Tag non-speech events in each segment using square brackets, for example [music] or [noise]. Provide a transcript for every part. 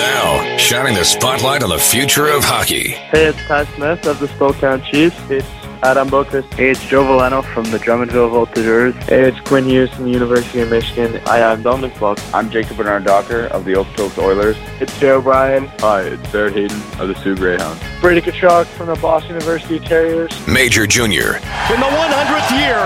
Now, shining the spotlight on the future of hockey. Hey, it's Ty Smith of the Spokane Chiefs. It's Adam Boqvist. Hey, it's Joe Veleno from the Drummondville Voltigeurs. Hey, it's Quinn Hughes from the University of Michigan. Hi, I'm Dominik Bokk. I'm Jacob Bernard Docker of the Okotoks Oilers. It's Joe O'Brien. Hi, it's Barrett Hayton of the Soo Greyhounds. Brady Tkachuk from the Boston University Terriers. Major Junior. In the 100th year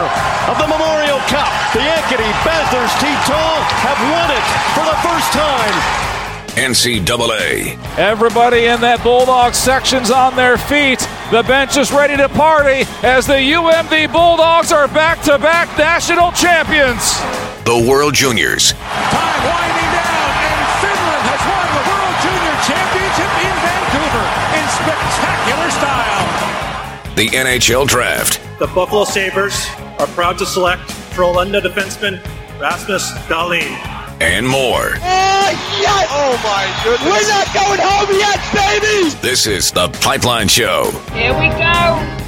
of the Memorial Cup, the Ankeny Panthers T-Tall have won it for the first time. NCAA. Everybody in that Bulldog section's on their feet. The bench is ready to party as the UMD Bulldogs are back to back national champions. The World Juniors. Time winding down, and Finland has won the World Junior Championship in Vancouver in spectacular style. The NHL Draft. The Buffalo Sabres are proud to select Frölunda defenseman Rasmus Dahlin and more. Oh, yes! Oh, my goodness. We're not going home yet, baby! This is The Pipeline Show. Here we go.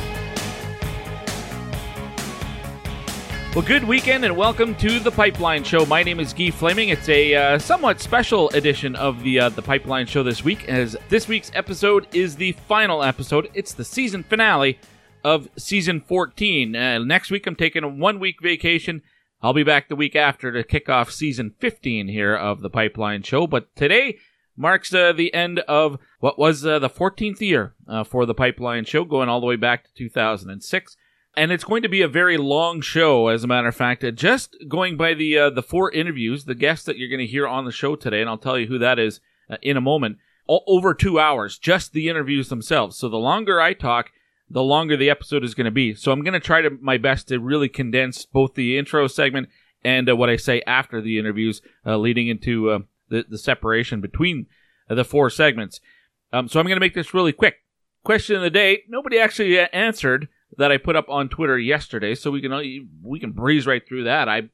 Well, good weekend and welcome to the Pipeline Show. My name is Guy Flaming. It's a uh, somewhat special edition of the uh, the Pipeline Show this week, as this week's episode is the final episode. It's the season finale of season 14. Uh, next week, I'm taking a one week vacation I'll be back the week after to kick off season 15 here of the Pipeline Show. But today marks uh, the end of what was uh, the 14th year uh, for the Pipeline Show, going all the way back to 2006. And it's going to be a very long show, as a matter of fact. Uh, just going by the uh, the four interviews, the guests that you're going to hear on the show today, and I'll tell you who that is uh, in a moment. Over two hours, just the interviews themselves. So the longer I talk, the longer the episode is going to be. So I'm going to try to my best to really condense both the intro segment and uh, what I say after the interviews, uh, leading into uh, the the separation between uh, the four segments. Um, so I'm going to make this really quick. Question of the day: Nobody actually uh, answered that I put up on Twitter yesterday, so we can uh, we can breeze right through that. I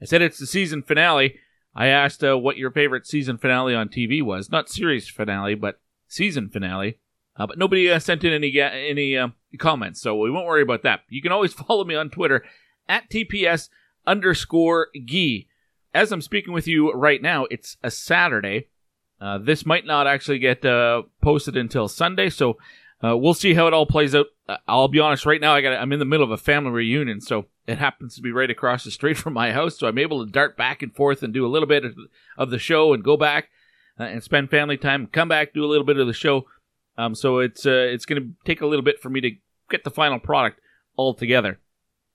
I said it's the season finale. I asked what your favorite season finale on TV was, not series finale, but season finale. Uh, but nobody uh, sent in any any uh, comments, so we won't worry about that. You can always [laughs] follow me on Twitter at TPS underscore Gee. As I'm speaking with you right now, it's a Saturday. Uh, this might not actually get uh, posted until Sunday, so uh, we'll see how it all plays out. I'll be honest, right now I got I'm in the middle of a family reunion, so it happens to be right across the street [laughs] from my house, so I'm able to dart back and forth and do a little bit of the show and go back and spend family time, come back, do a little bit of the show um, so it's uh, it's going to take a little bit for me to get the final product all together.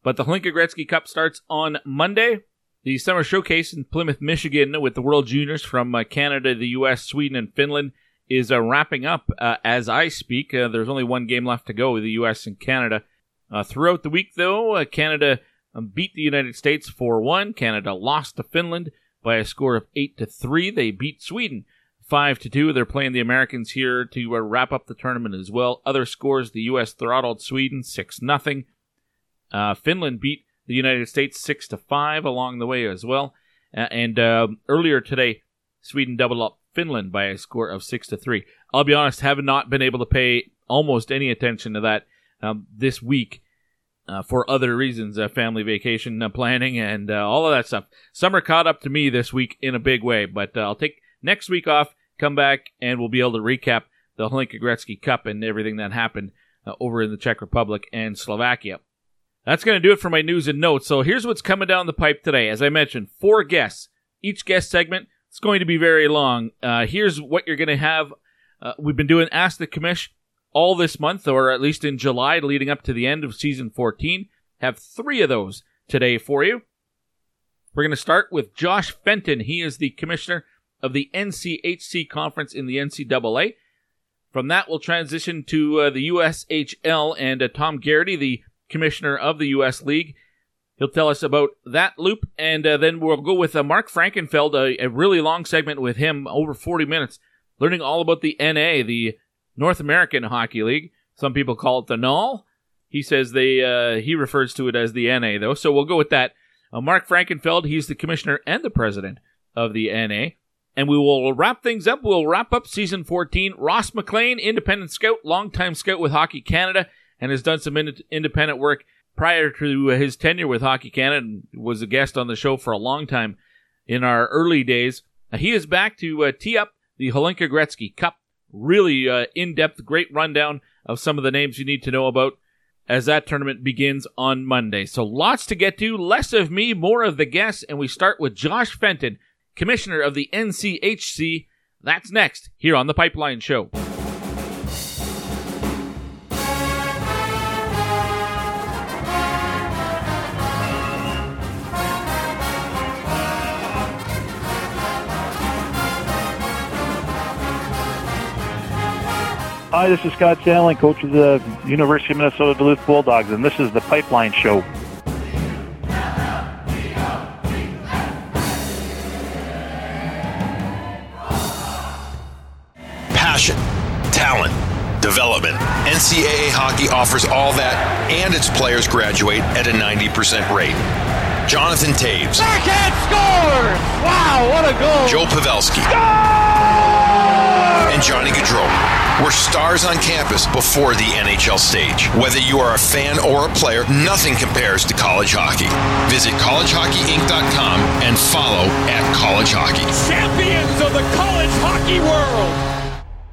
But the Hlinka Gretzky Cup starts on Monday. The summer showcase in Plymouth, Michigan, with the World Juniors from uh, Canada, the U.S., Sweden, and Finland, is uh, wrapping up uh, as I speak. Uh, there's only one game left to go with the U.S. and Canada. Uh, throughout the week, though, Canada um, beat the United States 4 1. Canada lost to Finland by a score of 8 to 3. They beat Sweden five to two. They're playing the Americans here to uh, wrap up the tournament as well. Other scores: the U.S. throttled Sweden six nothing. Uh, Finland beat the United States six to five along the way as well. Uh, and um, earlier today, Sweden doubled up Finland by a score of six to three. I'll be honest, have not been able to pay almost any attention to that um, this week. Uh, for other reasons, uh, family vacation uh, planning and all of that stuff. Summer caught up to me this week in a big way, but I'll take next week off come back and we'll be able to recap the Hlinka Gretzky Cup and everything that happened uh, over in the Czech Republic and Slovakia. That's going to do it for my news and notes. So here's what's coming down the pipe today. As I mentioned, four guests. Each guest segment is going to be very long. Uh, here's what you're going to have. Uh, we've been doing Ask the Commish all this month, or at least in July, leading up to the end of season 14. Have three of those today for you. We're going to start with Josh Fenton. He is the commissioner of the NCHC conference in the NCAA. From that, we'll transition to uh, the USHL and uh, Tom Garrity, the commissioner of the US League. He'll tell us about that loop, and uh, then we'll go with uh, Mark Frankenfeld, a, a, really long segment with him, over 40 minutes, learning all about the NA, the North American Hockey League. Some people call it the NAL. He says they uh, he refers to it as the NA, though, so we'll go with that. Uh, Mark Frankenfeld, he's the commissioner and the president of the NA. And we will wrap things up. We'll wrap up season 14. Ross McLean, independent scout, longtime scout with Hockey Canada, and has done some in- independent work prior to his tenure with Hockey Canada and was a guest on the show for a long time in our early days. he is back to uh, tee up the Hlinka Gretzky Cup. Really uh, in depth, great rundown of some of the names you need to know about as that tournament begins on Monday. So lots to get to, less of me, more of the guests, and we start with Josh Fenton, Commissioner of the NCHC. That's next here on the Pipeline Show. Hi, this is Scott Sandelin, coach of the University of Minnesota Duluth Bulldogs, and this is the Pipeline Show. Talent, development. NCAA hockey offers all that, and its players graduate at a 90% rate. Jonathan Toews. Backhand scores! Wow, what a goal! Joe Pavelski. And Johnny Gaudreau were stars on campus before the NHL stage. Whether you are a fan or a player, nothing compares to college hockey. Visit collegehockeyinc.com and follow at college hockey. Champions of the college hockey world!